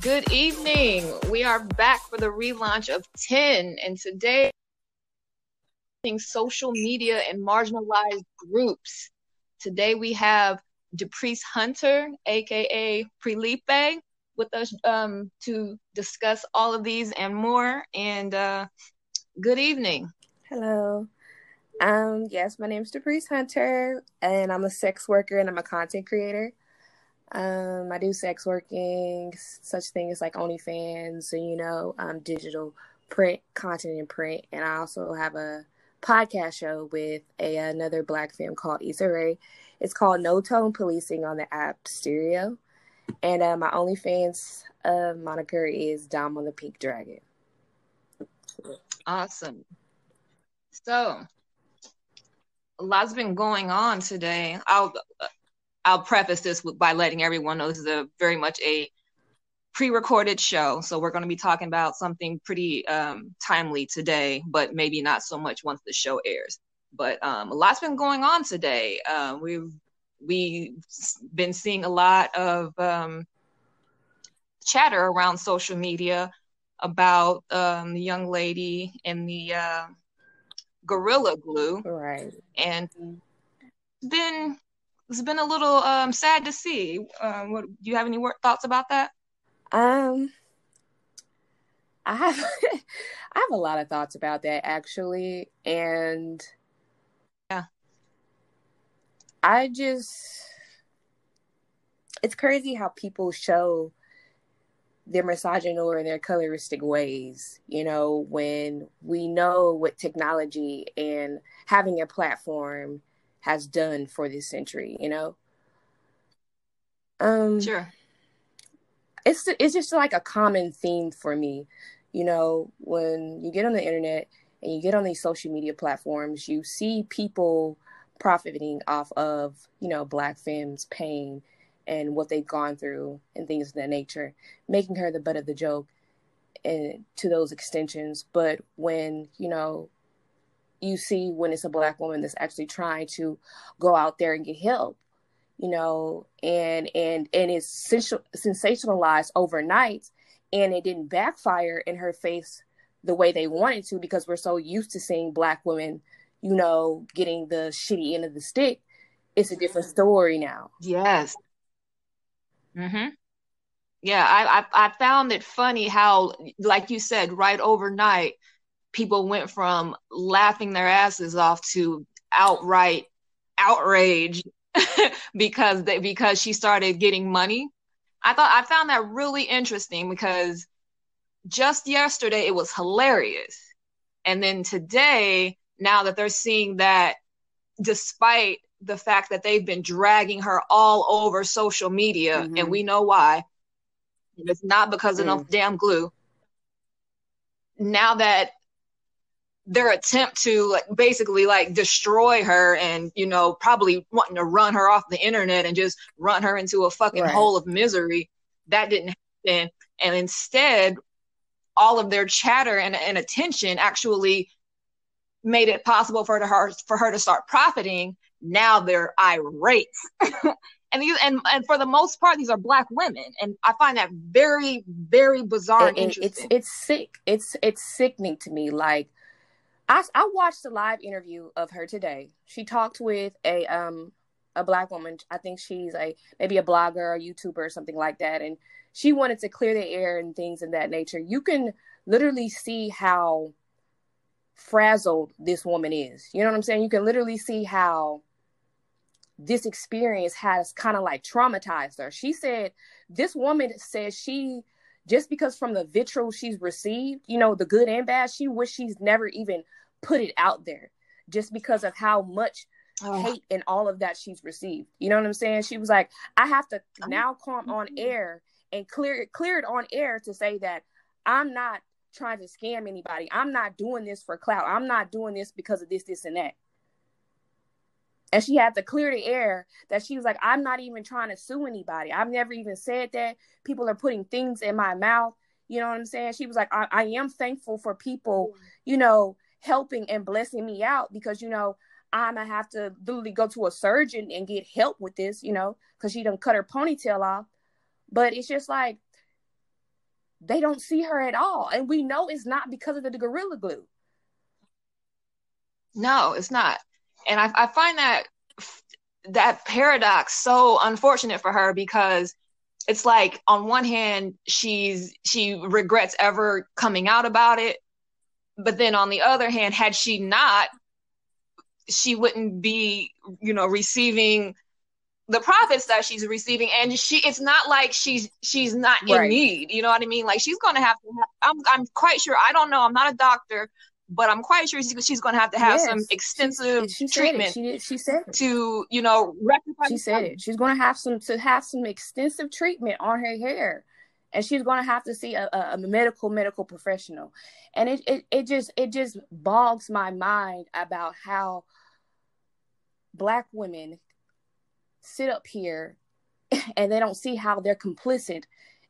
Good evening. We are back for the relaunch of 10, and today, social media and marginalized groups. Today, we have Deprice Hunter, aka Prelepa, with us um, to discuss all of these and more. And uh, good evening. Hello. Um, yes, my name is Deprice Hunter, and I'm a sex worker and I'm a content creator. Um, I do sex working, such things like OnlyFans, and you know, um, digital print content and print, and I also have a podcast show with a, another black femme called Issa Rae. It's called No Tone Policing on the app Stereo, and uh, my OnlyFans uh, moniker is Dom on the Pink Dragon. Awesome. So, a lot's been going on today. I'll I'll preface this by letting everyone know this is a very much a pre-recorded show, so we're going to be talking about something pretty um, timely today, but maybe not so much once the show airs. But um, a lot's been going on today. Uh, we've we've been seeing a lot of um, chatter around social media about um, the young lady in the uh, gorilla glue, right? And been it's been a little um, sad to see. Um, what, do you have any thoughts about that? Um, I have I have a lot of thoughts about that actually, and I just it's crazy how people show their misogynoir and their coloristic ways, you know, when we know what technology and having a platform has done for this century, you know? Um Sure. It's it's just like a common theme for me. You know, when you get on the internet and you get on these social media platforms, you see people profiting off of, you know, black femmes' pain and what they've gone through and things of that nature, making her the butt of the joke and to those extensions. But when, you know, you see when it's a black woman that's actually trying to go out there and get help you know and and and it's sensationalized overnight and it didn't backfire in her face the way they wanted to because we're so used to seeing black women you know getting the shitty end of the stick it's a different story now yes mhm yeah I, I i found it funny how like you said right overnight people went from laughing their asses off to outright outrage because they because she started getting money. I thought I found that really interesting because just yesterday it was hilarious. And then today, now that they're seeing that despite the fact that they've been dragging her all over social media, mm-hmm. and we know why. It's not because mm. of damn glue. Now that their attempt to like basically like destroy her and you know probably wanting to run her off the internet and just run her into a fucking right. hole of misery that didn't happen and instead all of their chatter and, and attention actually made it possible for her for her to start profiting now they're irate and these and, and for the most part these are black women and i find that very very bizarre and, and it's it's sick it's it's sickening to me like I I watched a live interview of her today. She talked with a um a black woman. I think she's a maybe a blogger or YouTuber or something like that, and she wanted to clear the air and things of that nature. You can literally see how frazzled this woman is. You know what I'm saying? You can literally see how this experience has kind of like traumatized her. She said this woman says she just because from the vitriol she's received, you know, the good and bad, she wish she's never even put it out there just because of how much oh. hate and all of that she's received. You know what I'm saying? She was like, I have to now come on mm-hmm. air and clear it clear it on air to say that I'm not trying to scam anybody. I'm not doing this for clout. I'm not doing this because of this, this, and that. And she had to clear the air that she was like, I'm not even trying to sue anybody. I've never even said that. People are putting things in my mouth, You know what I'm saying? She was like, I, I am thankful for people, you know, helping and blessing me out because, you know, I'm gonna have to literally go to a surgeon and get help with this, you know, because she done cut her ponytail off. But it's just like they don't see her at all. And we know it's not because of the, gorilla glue. No, it's not. And I, I find that that paradox so unfortunate for her because it's like on one hand she's she regrets ever coming out about it but then on the other hand had she not she wouldn't be you know receiving the profits that she's receiving and she it's not like she's she's not in right. need you know what i mean like she's gonna have to have, I'm, I'm quite sure i don't know i'm not a doctor but I'm quite sure she's, to have to have yes. some extensive she, she treatment. She, she said it. to you know rectify. She said it. She's going to have some to have some extensive treatment on her hair, and she's going to have to see a, a, medical medical professional. And it, it it just it just bogs my mind about how black women sit up here and they don't see how they're complicit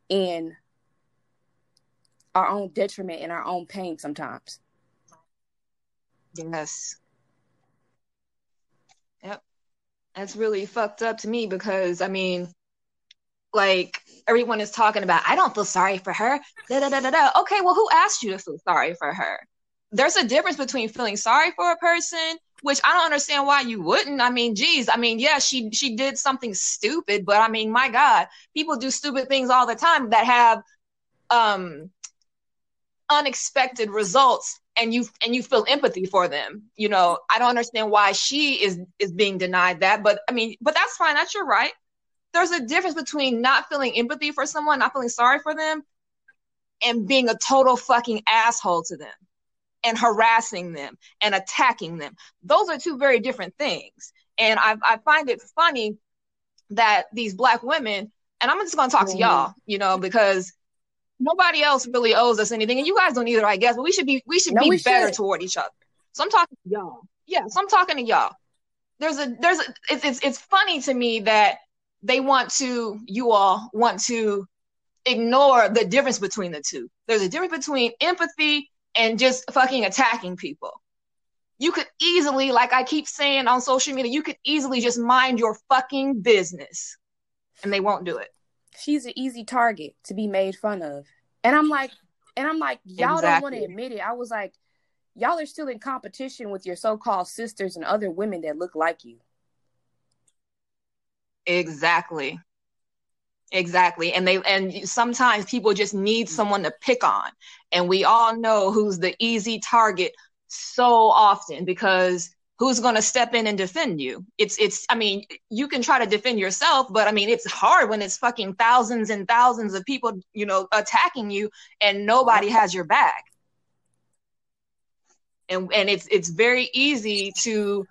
in our own detriment and our own pain sometimes. Yes. Yep. That's really fucked up to me because I mean, like everyone is talking about, I don't feel sorry for her. Da, da, da, da, da. Okay, well, who asked you to feel sorry for her? There's a difference between feeling sorry for a person, which I don't understand why you wouldn't. I mean, geez, I mean, yeah, she she did something stupid, but I mean, my God, people do stupid things all the time that have um unexpected results and you and you feel empathy for them. You know i don't understand why she is is being denied that but i mean but that's fine. That's your right. There's a difference between not feeling empathy for someone not feeling sorry for them and being a total fucking asshole to them and harassing them and attacking them those are two very different things and i, I find it funny that these black women and i'm just going to talk mm-hmm. to y'all you know because nobody else really owes us anything, and you guys don't either, I guess. But we should be we should no, be we better should. toward each other. So I'm talking to y'all. Yeah, so I'm talking to y'all. There's a there's a it's it's, it's funny to me that they want to you all want to ignore the difference between the two. There's a difference between empathy and just fucking attacking people. You could easily, like I keep saying on social media, you could easily just mind your fucking business. And they won't do it she's an easy target to be made fun of. And I'm like, and I'm like, y'all exactly. don't want to admit it. I was like, y'all are still in competition with your so-called sisters and other women that look like you. Exactly. Exactly. And they and sometimes people just need mm. someone to pick on. And we all know who's the easy target so often because who's going to step in and defend you it's it's i mean you can try to defend yourself but i mean it's hard when it's fucking thousands and thousands of people you know attacking you and nobody has your back and and it's it's very easy to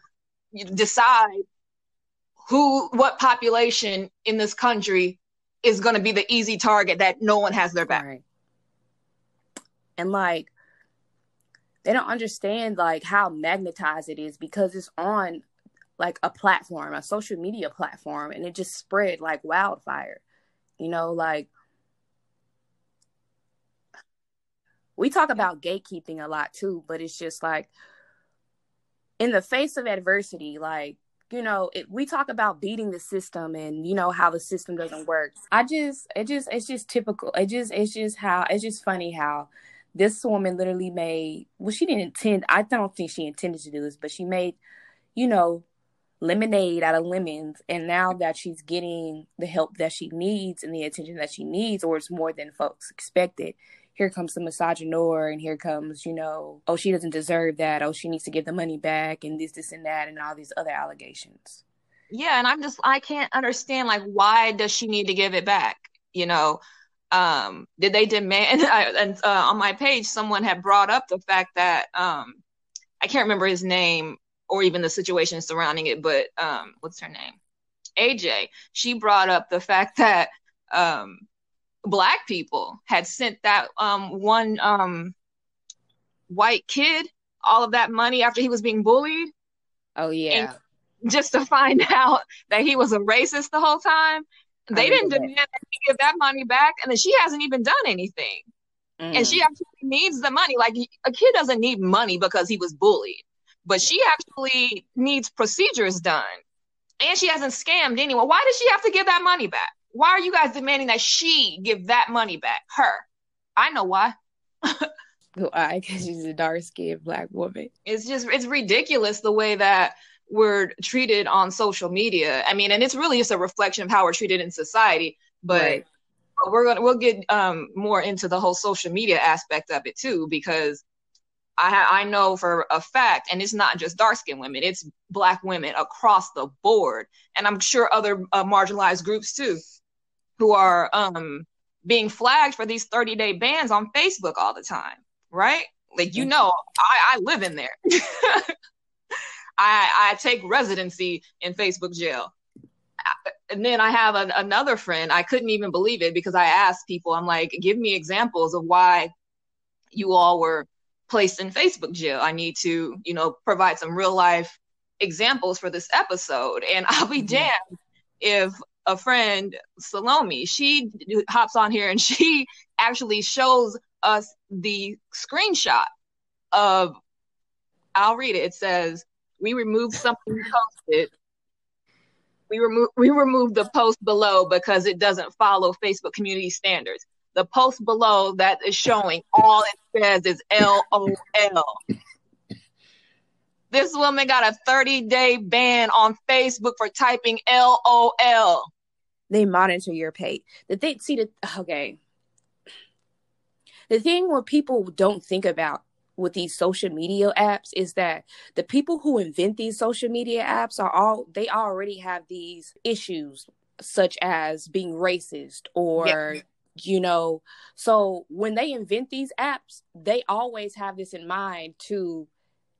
decide who what population in this country is going to be the easy target that no one has their back right. and like they don't understand like how magnetized it is because it's on like a platform, a social media platform, and it just spread like wildfire. You know, like we talk about gatekeeping a lot too, but it's just like in the face of adversity, like you know, it, we talk about beating the system and you know how the system doesn't work. I just, it just, it's just typical. It just, it's just how, it's just funny how this woman literally made well she didn't intend i don't think she intended to do this but she made you know lemonade out of lemons and now that she's getting the help that she needs and the attention that she needs or it's more than folks expected here comes the misogynoir and here comes you know oh she doesn't deserve that. Oh she needs to give the money back and this this and that and all these other allegations. Yeah and i'm just i can't understand like why does she need to give it back you know? Um, did they demand and uh, on my page someone had brought up the fact that um, i can't remember his name or even the situation surrounding it but um, what's her name? Aj she brought up the fact that um, black people had sent that um, one um, white kid all of that money after he was being bullied oh yeah just to find out that he was a racist the whole time they didn't demand that he give that money back, and then she hasn't even done anything. Mm. And she actually needs the money. Like a kid doesn't need money because he was bullied, but she actually needs procedures done. And she hasn't scammed anyone. Why does she have to give that money back? Why are you guys demanding that she give that money back? Her. I know why. why? Because she's a dark skinned black woman. It's just it's ridiculous the way that we're treated on social media. I mean, and it's really just a reflection of how we're treated in society. But right we're gonna we'll get um, more into the whole social media aspect of it too because I ha- I know for a fact, and it's not just dark skinned women; it's black women across the board, and I'm sure other uh, marginalized groups too, who are um, being flagged for these 30 day bans on Facebook all the time, right? Like you know, I, I live in there. I, I take residency in Facebook jail and then I have an, another friend. I couldn't even believe it because I asked people, I'm like, give me examples of why you all were placed in Facebook jail. I need to, you know, provide some real life examples for this episode. And I'll be mm-hmm. damned if a friend, Salome, she hops on here and she actually shows us the screenshot of, I'll read it. It says, we removed something posted we remove we removed the post below because it doesn't follow Facebook community standards. The post below that is showing all it says is LOL. This woman got a 30 day ban on Facebook for typing LOL. They monitor your pay. The thing, see, the okay. The thing where people don't think about with these social media apps is that the people who invent these social media apps are all they already have these issues such as being racist or yeah. you know so when they invent these apps they always have this in mind to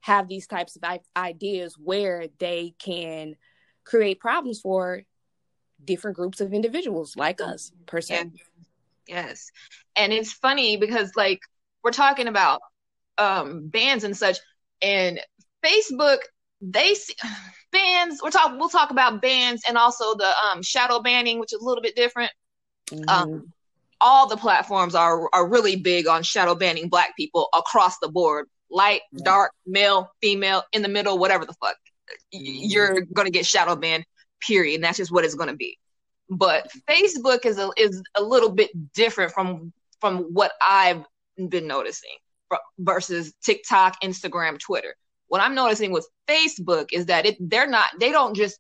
have these types of ideas where they can create problems for different groups of individuals like us per se yeah. yes and it's funny because like we're talking about um, bans and such. And Facebook, they see bans. We're talking. We'll talk about bans and also the um, shadow banning, which is a little bit different. Mm-hmm. Um, all the platforms are are really big on shadow banning Black people across the board, light, dark, male, female, in the middle, whatever the fuck. Mm-hmm. You're gonna get shadow banned. Period. And that's just what it's gonna be. But Facebook is a is a little bit different from from what I've been noticing versus TikTok, Instagram, Twitter. What I'm noticing with Facebook is that it they're not they don't just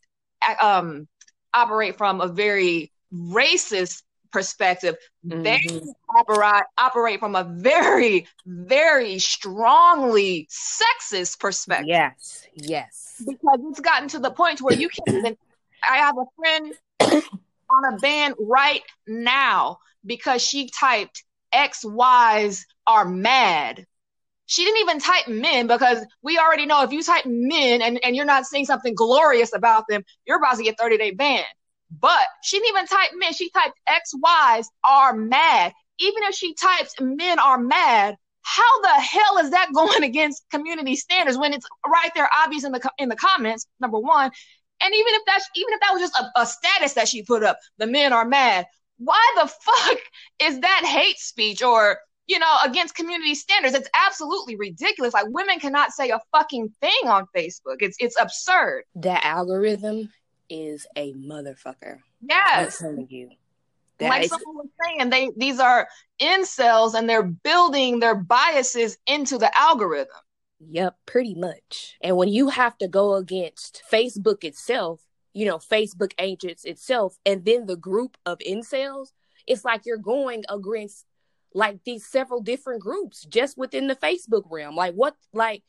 um operate from a very racist perspective. Mm-hmm. They operate operate from a very very strongly sexist perspective. Yes, yes. Because it's gotten to the point where you can't even. I have a friend on a ban right now because she typed X Y's are mad. She didn't even type men because we already know if you type men and, and you're not seeing something glorious about them, you're about to get 30 day ban. But she didn't even type men. She typed X Y's are mad. Even if she types men are mad, how the hell is that going against community standards when it's right there obvious in the in the comments number one and even if that's even if that was just a, a status that she put up the men are mad. Why the fuck is that hate speech or you know against community standards? It's absolutely ridiculous. Like women cannot say a fucking thing on facebook. It's it's absurd. That algorithm is a motherfucker. Yes. i'm telling you. That like is... someone was saying they these are incels and they're building their biases into the algorithm yep pretty much and when you have to go against facebook itself you know, Facebook agents itself, and then the group of incels, it's like you're going against like these several different groups just within the Facebook realm. Like what like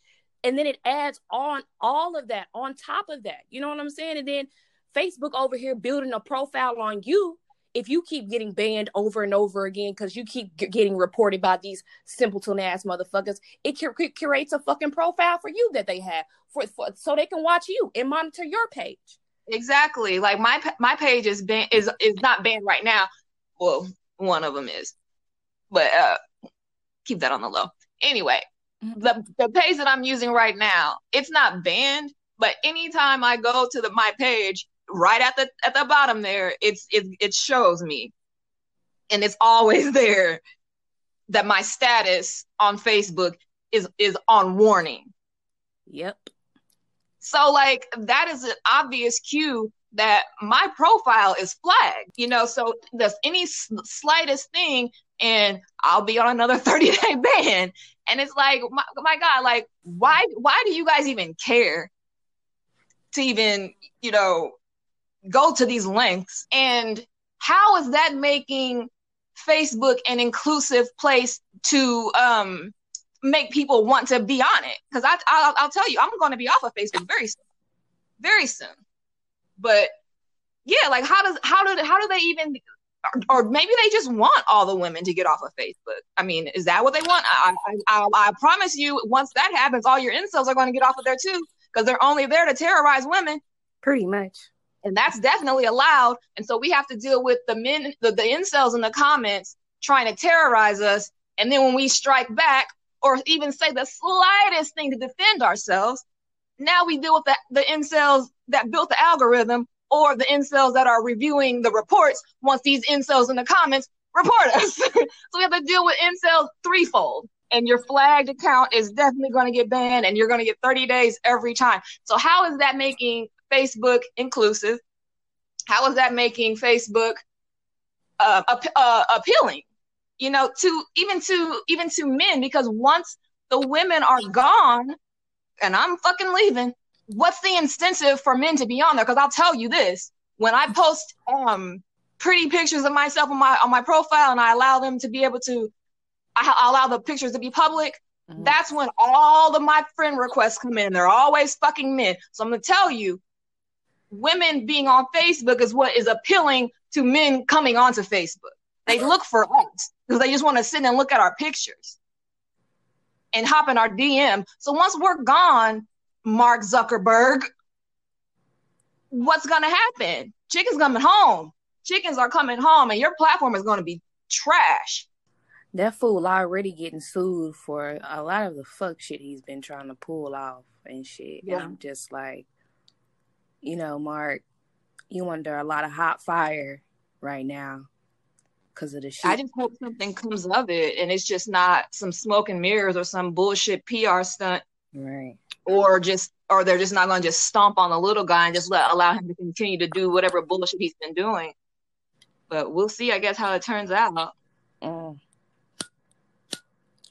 and then it adds on all of that on top of that. You know what I'm saying? And then Facebook over here building a profile on you if you keep getting banned over and over again because you keep g- getting reported by these simpleton ass motherfuckers, it cur- curates a fucking profile for you that they have for, for so they can watch you and monitor your page. Exactly. Like my my page is banned is is not banned right now. Well, one of them is, but uh, keep that on the low. Anyway, mm-hmm. the the page that I'm using right now, it's not banned, but anytime I go to the my page, right at the at the bottom there, it's it it shows me, and it's always there. that my status on Facebook is is on warning. Yep. So like that is an obvious cue that my profile is flagged, you know, so there's any slightest thing and I'll be on another 30 day ban. And it's like, my, my God, like, why, why do you guys even care to even, you know, go to these lengths? And how is that making Facebook an inclusive place to, um, make people want to be on it? Cause I, I'll, I'll tell you, I'm going to be off of Facebook very soon, very soon. But yeah, like how does, how do, how do they even or, maybe they just want all the women to get off of Facebook. I mean, is that what they want? I, I, I, I promise you, once that happens, all your incels are going to get off of there too, because they're only there to terrorize women. Pretty much. And that's definitely allowed. And so we have to deal with the men, the, the incels in the comments trying to terrorize us. And then when we strike back, or even say the slightest thing to defend ourselves, now we deal with the, the incels that built the algorithm or the incels that are reviewing the reports once these incels in the comments report us. so we have to deal with incels threefold. And your flagged account is definitely going to get banned and you're going to get 30 days every time. So how is that making Facebook inclusive? How is that making Facebook uh, uh, appealing? You know, to even to even to men because once the women are gone and I'm fucking leaving, what's the incentive for men to be on there? Because I'll tell you this: when I post um pretty pictures of myself on my on my profile, and I allow them to be able to, I allow the pictures to be public. Mm-hmm. That's when all of my friend requests come in. They're always fucking men. So I'm gonna tell you, women being on Facebook is what is appealing to men coming onto Facebook. They uh-huh. look for us because they just want to sit and look at our pictures and hop in our DM. So once we're gone, Mark Zuckerberg, what's going to happen? Chicken's coming home. Chickens are coming home, and your platform is going to be trash. That fool already getting sued for a lot of the fuck shit he's been trying to pull off and shit. Yeah. And I'm just like, you know, Mark, you under a lot of hot fire right now because of the shit. I just hope something comes of it and it's just not some smoke and mirrors or some bullshit PR stunt. Right or just or they're just not going to just stomp on the little guy and just let allow him to continue to do whatever bullshit he's been doing. But we'll see, I guess, how it turns out. Mm.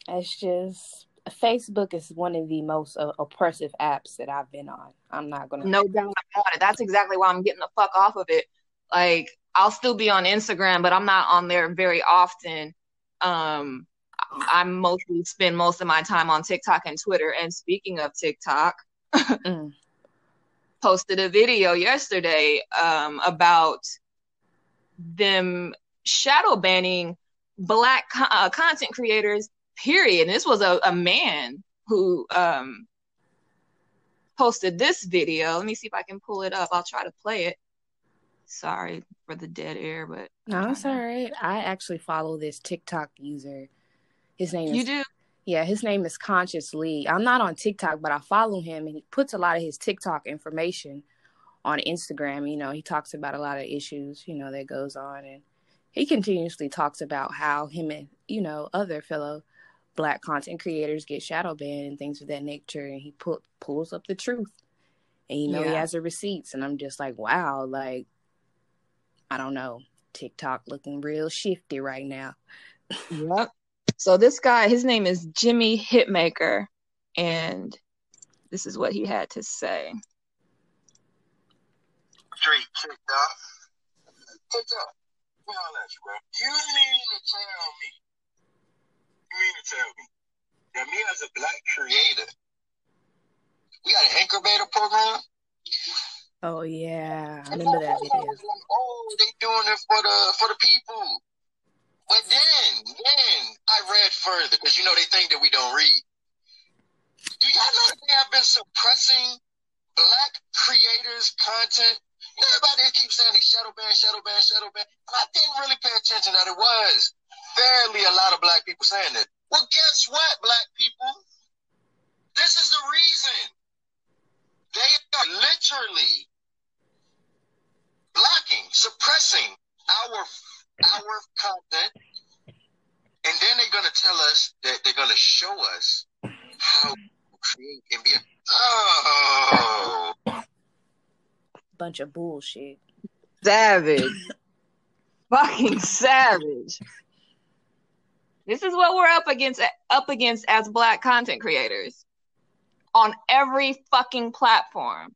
It's just Facebook is one of the most uh, oppressive apps that I've been on. I'm not gonna. No doubt about it. That's exactly why I'm getting the fuck off of it. Like I'll still be on Instagram, but I'm not on there very often. Um, I mostly spend most of my time on TikTok and Twitter. And speaking of TikTok, mm. posted a video yesterday um, about them shadow banning black co- uh, content creators. Period. And this was a, a man who um, posted this video. Let me see if I can pull it up. I'll try to play it. Sorry for the dead air, but no, it's all right. I actually follow this TikTok user his name is You is, do? Yeah, his name is Conscious Lee. I'm not on TikTok, but I follow him and he puts a lot of his TikTok information on Instagram. You know, he talks about a lot of issues, you know, that goes on and he continuously talks about how him and, you know, other fellow black content creators get shadow banned and things of that nature and he put pulls up the truth. And you know yeah. he has the receipts and I'm just like, wow, like I don't know. TikTok looking real shifty right now. Yep. So this guy, his name is Jimmy Hitmaker, and this is what he had to say. Straight checked off. Checked off. bro. You mean to tell me? Mean to tell me that me as a black creator, we got an incubator program? Oh yeah, I remember that video. oh, they doing it for the for the people. But then, then I read further because you know they think that we don't read. Do y'all know that they have been suppressing black creators' content? Everybody keeps saying they shadow ban, shadow ban, shadow ban. And I didn't really pay attention that it was fairly a lot of black people saying that. Well, guess what, black people? This is the reason. They are literally blocking, suppressing our our content, and then they're gonna tell us that they're gonna show us how to create and be a oh Bunch of bullshit. Savage. Fucking savage. This is what we're up against up against as black content creators on every fucking platform.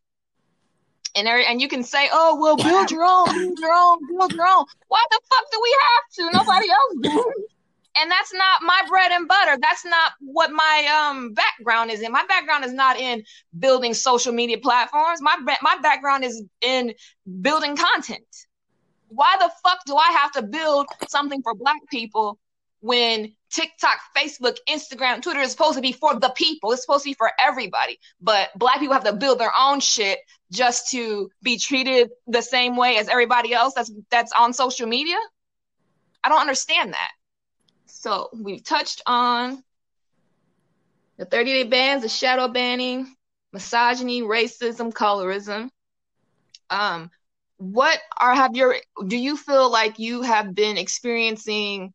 And there, and you can say, "Oh, well, build your own, build your own, build your own." Why the fuck do we have to? Nobody else does. And that's not my bread and butter. That's not what my um background is in. My background is not in building social media platforms. My my background is in building content. Why the fuck do I have to build something for black people when TikTok, Facebook, Instagram, Twitter is supposed to be for the people. It's supposed to be for everybody. But black people have to build their own shit just to be treated the same way as everybody else that's that's on social media. I don't understand that. So we've touched on the 30 day bans, the shadow banning, misogyny, racism, colorism. Um, what are have your do you feel like you have been experiencing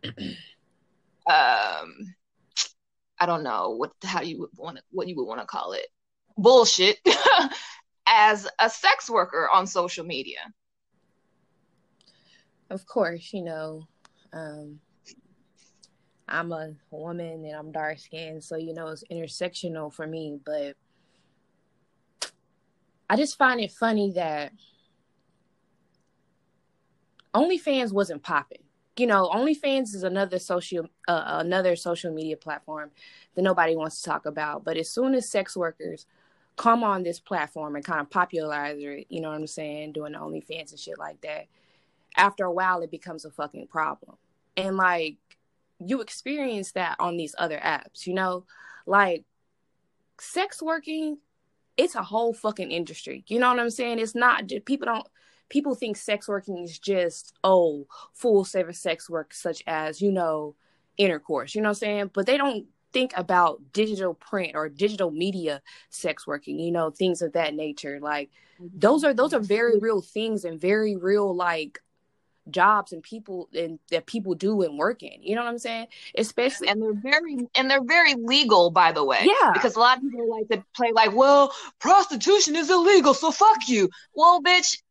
um I don't know what how you would want what you would want to call it bullshit as a sex worker on social media. Of course, you know, um, I'm a woman and I'm dark skinned, so you know it's intersectional for me. But I just find it funny that OnlyFans wasn't popping you know, OnlyFans is another social uh, another social media platform that nobody wants to talk about. But as soon as sex workers come on this platform and kind of popularize it, you know what I'm saying, doing OnlyFans and shit like that, after a while it becomes a fucking problem. And like you experience that on these other apps, you know, like sex working, it's a whole fucking industry. You know what I'm saying? It's not people don't people think sex working is just oh full service sex work such as you know intercourse you know what i'm saying but they don't think about digital print or digital media sex working you know things of that nature like those are those are very real things and very real like jobs and people and that people do and work in. You know what I'm saying? Especially and they're very and they're very legal, by the way. Yeah. Because a lot of people like to play like, well, prostitution is illegal, so fuck you. Well, bitch,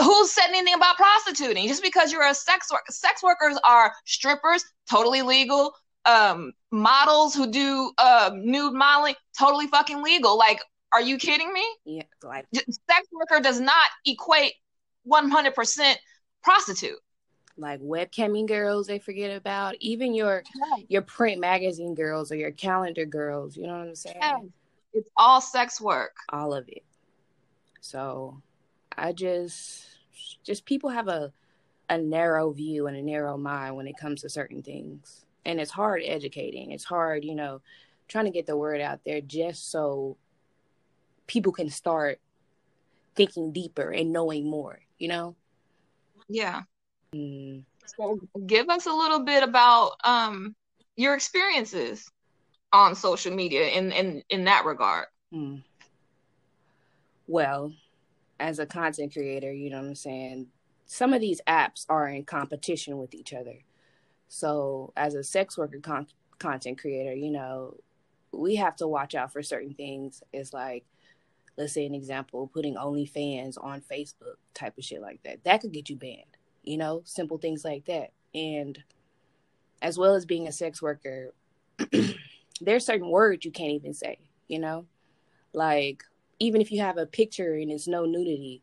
who said anything about prostituting? Just because you're a sex worker, sex workers are strippers, totally legal. Um, models who do uh, nude modeling, totally fucking legal. Like, are you kidding me? Yeah, like sex worker does not equate 100% prostitute. Like webcamming girls, they forget about even your your print magazine girls or your calendar girls. You know what I'm saying? Yeah. It's all sex work. All of it. So I just just people have a a narrow view and a narrow mind when it comes to certain things. And it's hard educating. It's hard, you know, trying to get the word out there just so people can start thinking deeper and knowing more, you know? Yeah. Mm. So give us a little bit about um your experiences on social media in in in that regard. Mm. Well, as a content creator, you know what I'm saying? Some of these apps are in competition with each other. So, as a sex worker con- content creator, you know, we have to watch out for certain things. It's like, let's say an example, putting OnlyFans on Facebook type of shit like that. That could get you banned, you know, simple things like that. And as well as being a sex worker, there's certain words you can't even say, you know, like even if you have a picture and it's no nudity,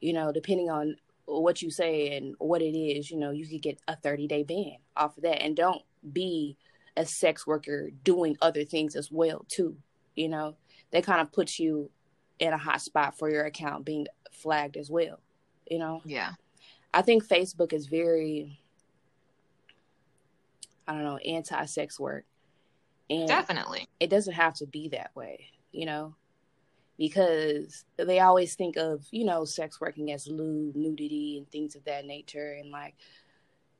you know, depending on what you say and what it is, you know, you could get a 30 day ban off of that. And don't be a sex worker doing other things as well, too. You know, they kind of put you in a hot spot for your account being flagged as well. You know? Yeah. I think Facebook is very, I don't know, anti sex work. And Definitely. It doesn't have to be that way, you know? Because they always think of you know sex working as lewd nudity and things of that nature. And like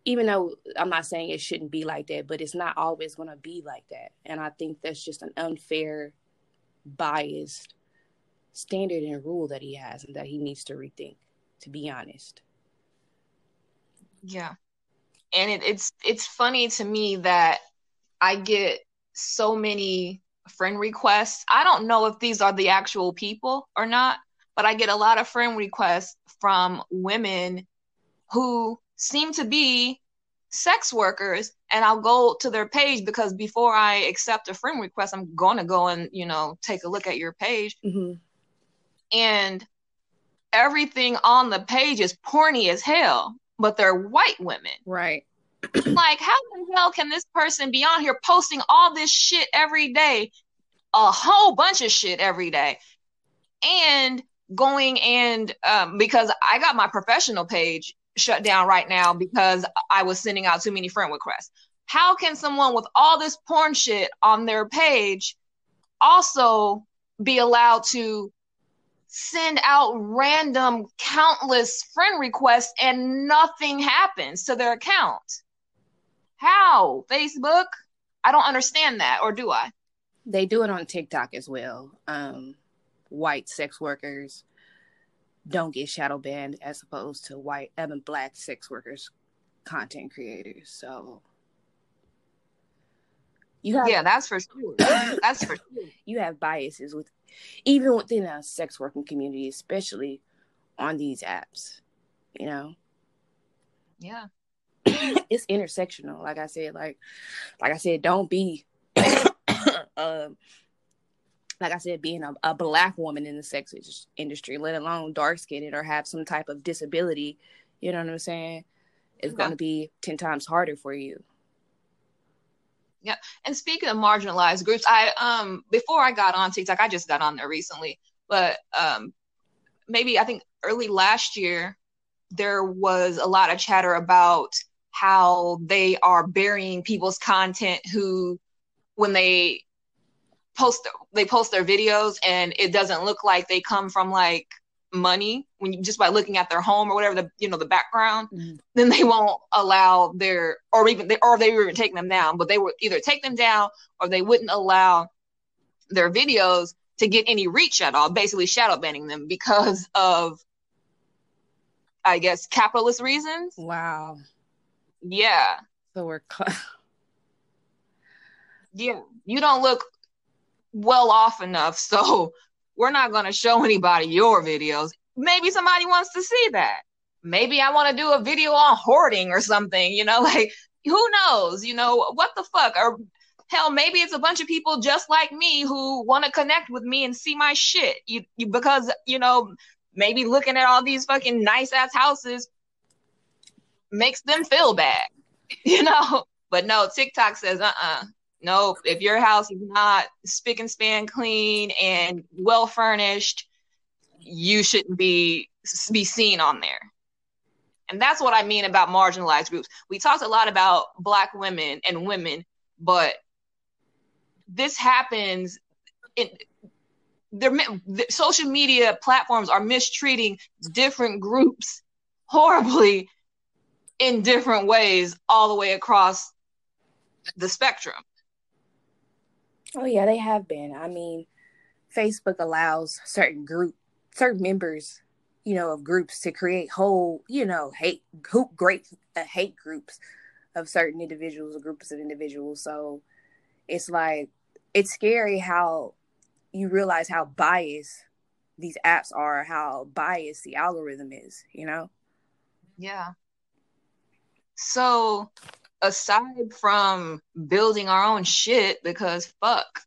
even though i'm not saying it shouldn't be like that but it's not always going to be like that. And i think that's just an unfair biased standard and rule that he has and that he needs to rethink to be honest. Yeah. And it, it's it's funny to me that I get so many friend requests. I don't know if these are the actual people or not, but I get a lot of friend requests from women who seem to be sex workers and I'll go to their page because before I accept a friend request, I'm going to go and, you know, take a look at your page. Mm-hmm. And everything on the page is porny as hell, but they're white women. Right. Like, how the hell can this person be on here posting all this shit every day? A whole bunch of shit every day. And going and um, because I got my professional page shut down right now because I was sending out too many friend requests. How can someone with all this porn shit on their page also be allowed to send out random countless friend requests and nothing happens to their account? How? Facebook? I don't understand that, or do I? They do it on TikTok as well. Um, white sex workers don't get shadow banned as opposed to white and black sex workers content creators. So you have, yeah, that's for sure. that's for sure. You have biases with even within a sex working community, especially on these apps. You know. Yeah. it's intersectional. Like I said, like like I said, don't be um like I said, being a, a black woman in the sex industry, let alone dark skinned or have some type of disability, you know what I'm saying? It's yeah. going to be 10 times harder for you. Yeah. And speaking of marginalized groups, I, um, before I got on TikTok, I just got on there recently, but, um, maybe I think early last year, there was a lot of chatter about how they are burying people's content who, when they post they post their videos and it doesn't look like they come from like money when you just by looking at their home or whatever the you know the background mm-hmm. then they won't allow their or even they, or they were even taking them down but they would either take them down or they wouldn't allow their videos to get any reach at all basically shadow banning them because of i guess capitalist reasons wow yeah so we're yeah you don't look well off enough. So we're not going to show anybody your videos. Maybe somebody wants to see that. Maybe I want to do a video on hoarding or something, you know, like who knows, you know, what the fuck? Or hell, maybe it's a bunch of people just like me who want to connect with me and see my shit. You, you because, you know, maybe looking at all these fucking nice ass houses makes them feel bad, you know? But no, TikTok says, uh uh-uh, uh Nope. If your house is not spick and span clean and well furnished, you shouldn't be be seen on there. And that's what I mean about marginalized groups. We talked a lot about black women and women, but this happens in the social media platforms are mistreating different groups horribly in different ways all the way across the spectrum. Oh yeah, they have been. I mean, Facebook allows certain group, certain members, you know, of groups to create whole, you know, hate hoop great uh, hate groups of certain individuals or groups of individuals. So it's like it's scary how you realize how biased these apps are, how biased the algorithm is, you know? Yeah. So aside from building our own shit because fuck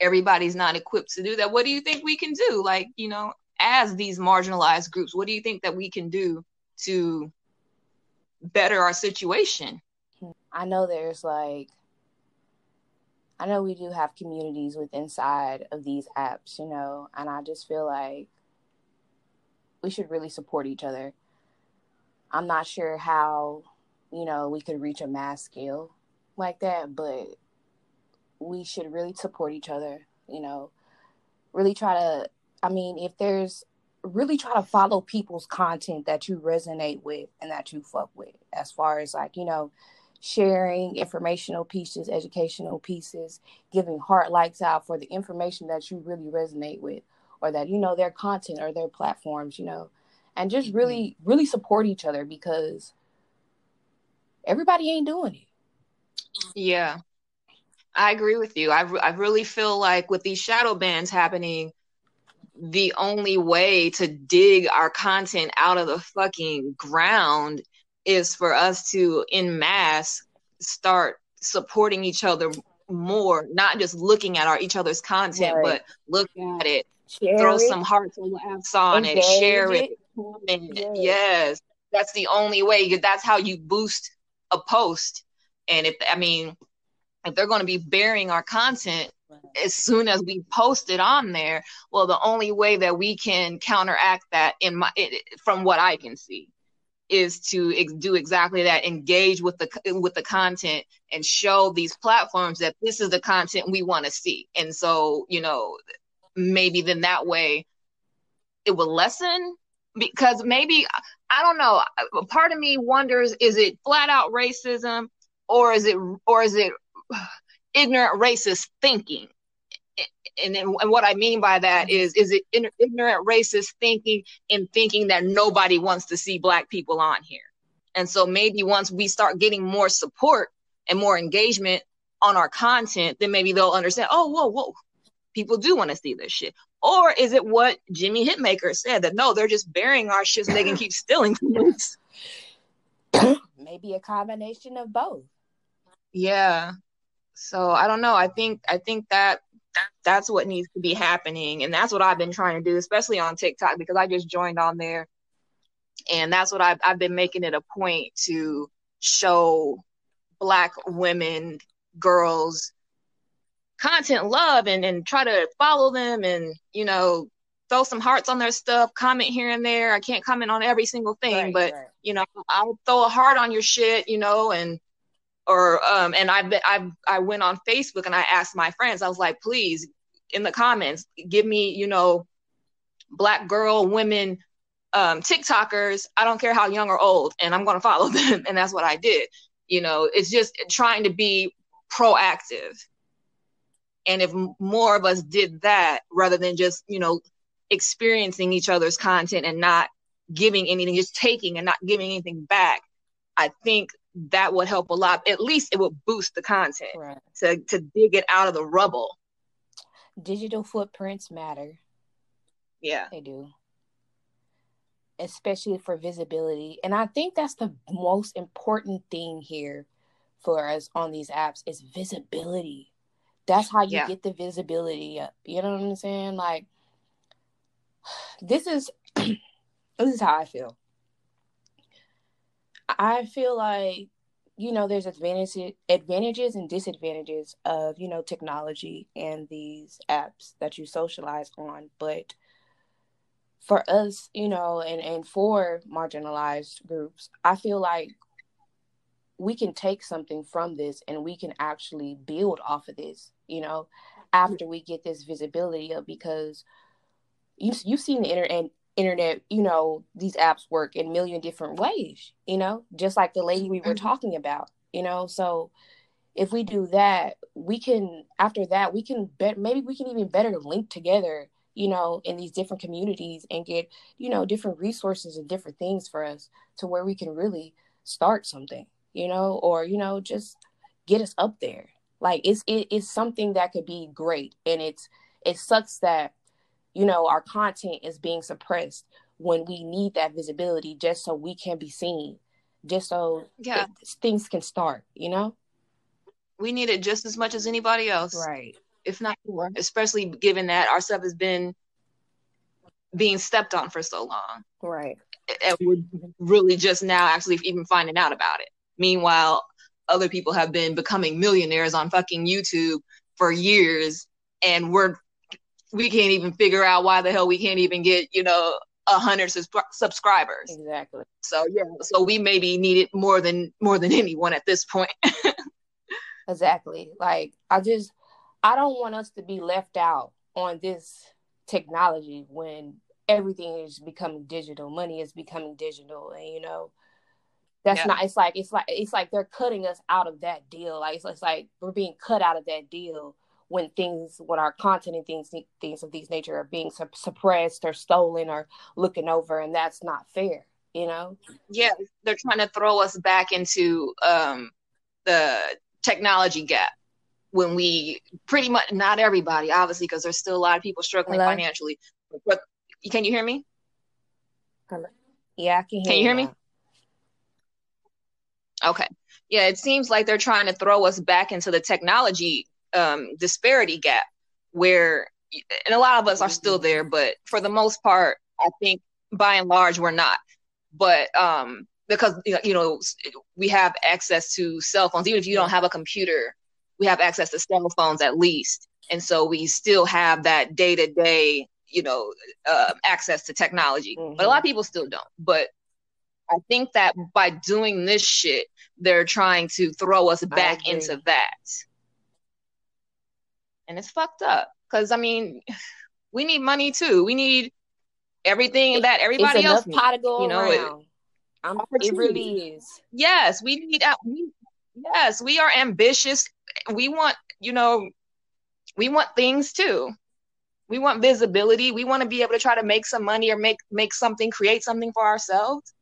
everybody's not equipped to do that what do you think we can do? Like you know as these marginalized groups what do you think that we can do to better our situation? I know there's like i know we do have communities with inside of these apps you know and i just feel like we should really support each other i'm not sure how you know, we could reach a mass scale like that, but we should really support each other, you know, really try to, I mean, if there's really try to follow people's content that you resonate with and that you fuck with, as far as like, you know, sharing informational pieces, educational pieces, giving heart likes out for the information that you really resonate with or that, you know, their content or their platforms, you know, and just mm-hmm. really, really support each other because everybody ain't doing it. Yeah. I agree with you. I, I really feel like with these shadow bans happening, the only way to dig our content out of the fucking ground is for us to, in mass, start supporting each other more, not just looking at our each other's content, right. but look at it, share throw it, some hearts on it, share it. Yes. yes. That's the only way. That's how you boost a post. And if I mean, if they're going to be burying our content as soon as we post it on there, well, the only way that we can counteract that, in my, it, from what I can see, is to ex- do exactly that engage with the with the content and show these platforms that this is the content we want to see and so you know maybe then that way it will lessen because maybe i don't know part of me wonders is it flat out racism or is it or is it ignorant racist thinking and, and what I mean by that is is it ignorant racist thinking and thinking that nobody wants to see black people on here. And so maybe once we start getting more support and more engagement on our content, then maybe they'll understand, oh, whoa, whoa, people do want to see this shit. Or is it what Jimmy Hitmaker said that no, they're just burying our shit so they can keep stealing from us? maybe a combination of both. Yeah. So I don't know. I think I think that that's what needs to be happening and that's what i've been trying to do especially on tiktok because i just joined on there and that's what i've, I've been making it a point to show black women girls content love and, and try to follow them and you know throw some hearts on their stuff comment here and there. I can't comment on every single thing right, but right. you know i'll throw a heart on your shit you know and or um and I've been I I went on Facebook and I asked my friends I was like please in the comments give me you know black girl women um TikTokers I don't care how young or old and I'm going to follow them. And that's what I did. You know it's just trying to be proactive and if more of us did that rather than just you know experiencing each other's content and not giving anything just taking and not giving anything back I think that would help a lot. At least it would boost the content right. to to dig it out of the rubble. Digital footprints matter. Yeah, they do. Especially for visibility. And I think that's the most important thing here for us on these apps is visibility. That's how you yeah. get the visibility up. You know what I'm saying? Like this is this is how I feel. I feel like you know there's advantages advantages and disadvantages of you know technology and these apps that you socialize on but for us you know and and for marginalized groups i feel like we can take something from this and we can actually build off of this you know after we get this visibility of because you, you've seen the internet internet, you know, these apps work in a million different ways, you know, just like the lady we were mm-hmm. talking about, you know. So if we do that, we can after that we can bet maybe we can even better link together, you know, in these different communities and get, you know, different resources and different things for us to where we can really start something, you know, or, you know, just get us up there. Like it's it, it's something that could be great. And it's it sucks that you know, our content is being suppressed when we need that visibility just so we can be seen, just so yeah. things can start, you know? We need it just as much as anybody else. Right. If not more, especially given that our stuff has been being stepped on for so long. Right. And we're really just now actually even finding out about it. Meanwhile, other people have been becoming millionaires on fucking YouTube for years and we're we can't even figure out why the hell we can't even get you know a hundred subscribers. Exactly. So yeah, so we maybe need it more than more than anyone at this point. exactly. Like I just I don't want us to be left out on this technology when everything is becoming digital. Money is becoming digital, and you know that's yeah. not. It's like it's like it's like they're cutting us out of that deal. Like it's, it's like we're being cut out of that deal when things when our content and things things of these nature are being su- suppressed or stolen or looking over and that's not fair you know yeah they're trying to throw us back into um the technology gap when we pretty much not everybody, obviously, because there's still a lot of people struggling Hello? financially. But can you hear me? Hello. Yeah, I can hear. Can you hear me? Okay. Yeah, it seems like they're trying to throw us back into the technology um, disparity gap where, and a lot of us are still there, but for the most part, I think by and large we're not. But um, because you know we have access to cell phones, even if you don't have a computer, we have access to cell phones at least, and so we still have that day to day, you know, uh, access to technology. Mm-hmm. But a lot of mm-hmm. people still don't. But I think that by doing this shit, they're trying to throw us back into that. And it's fucked up. Cause I mean, we need money too. We need everything that everybody it's else needs. Pot to go you know, around. It, it really is. Yes, we need we, yes, we are ambitious. We want, you know, we want things too. We want visibility. We want to be able to try to make some money or make make something, create something for ourselves.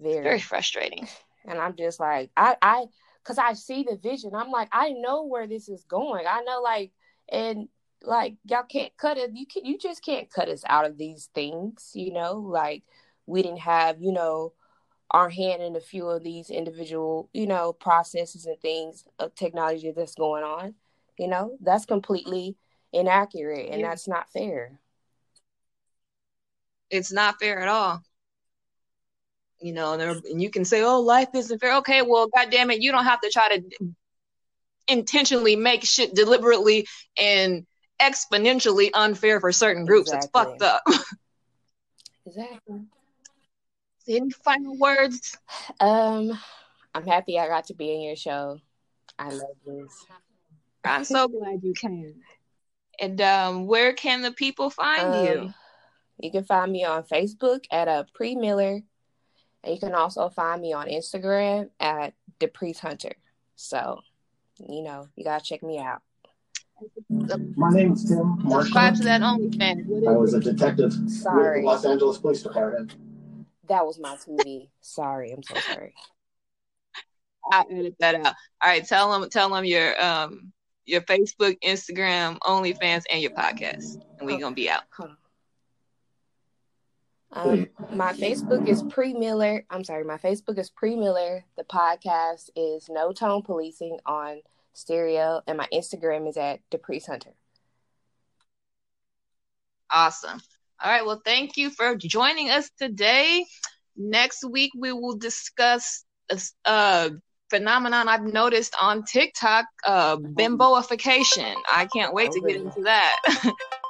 Very, very frustrating. And I'm just like, I, I, cause I see the vision. I'm like, I know where this is going. I know, like, and like y'all can't cut it. You can, you just can't cut us out of these things. You know, like we didn't have, you know, our hand in a few of these individual, you know, processes and things of technology that's going on. You know, that's completely inaccurate and yeah. that's not fair. It's not fair at all you know, and, and you can say, "Oh, life isn't fair." Okay, well, goddamn it, you don't have to try to intentionally make shit deliberately and exponentially unfair for certain groups. Exactly. It's fucked up. exactly. Any final words? Um, I'm happy I got to be in your show. I love this. I'm so glad you came. And um, where can the people find um, you? You can find me on Facebook at a uh, Pre Miller and you can also find me on Instagram at the Priest Hunter. So, you know, you gotta check me out. My name is Tim. Subscribe to that OnlyFans. I was a detective sorry. with the Los Angeles Police Department. That was my TV. sorry, I'm so sorry. I edit that out. All right, tell them, tell them your um your Facebook, Instagram, OnlyFans, and your podcast, and we're gonna be out. Um, my Facebook is Pre Miller. I'm sorry, my Facebook is Pre Miller. The podcast is No Tone Policing on Stereo, and my Instagram is at The Priest Hunter. Awesome. All right. Well, thank you for joining us today. Next week we will discuss a uh, phenomenon I've noticed on TikTok, uh, bimboification. I can't wait to get into that.